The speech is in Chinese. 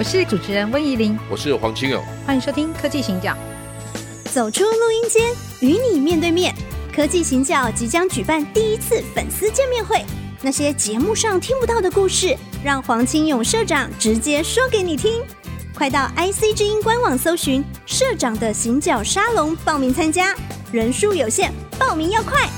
我是主持人温怡玲，我是黄清勇，欢迎收听科技行脚。走出录音间，与你面对面。科技行脚即将举办第一次粉丝见面会，那些节目上听不到的故事，让黄清勇社长直接说给你听。快到 IC 之音官网搜寻社长的行脚沙龙报名参加，人数有限，报名要快。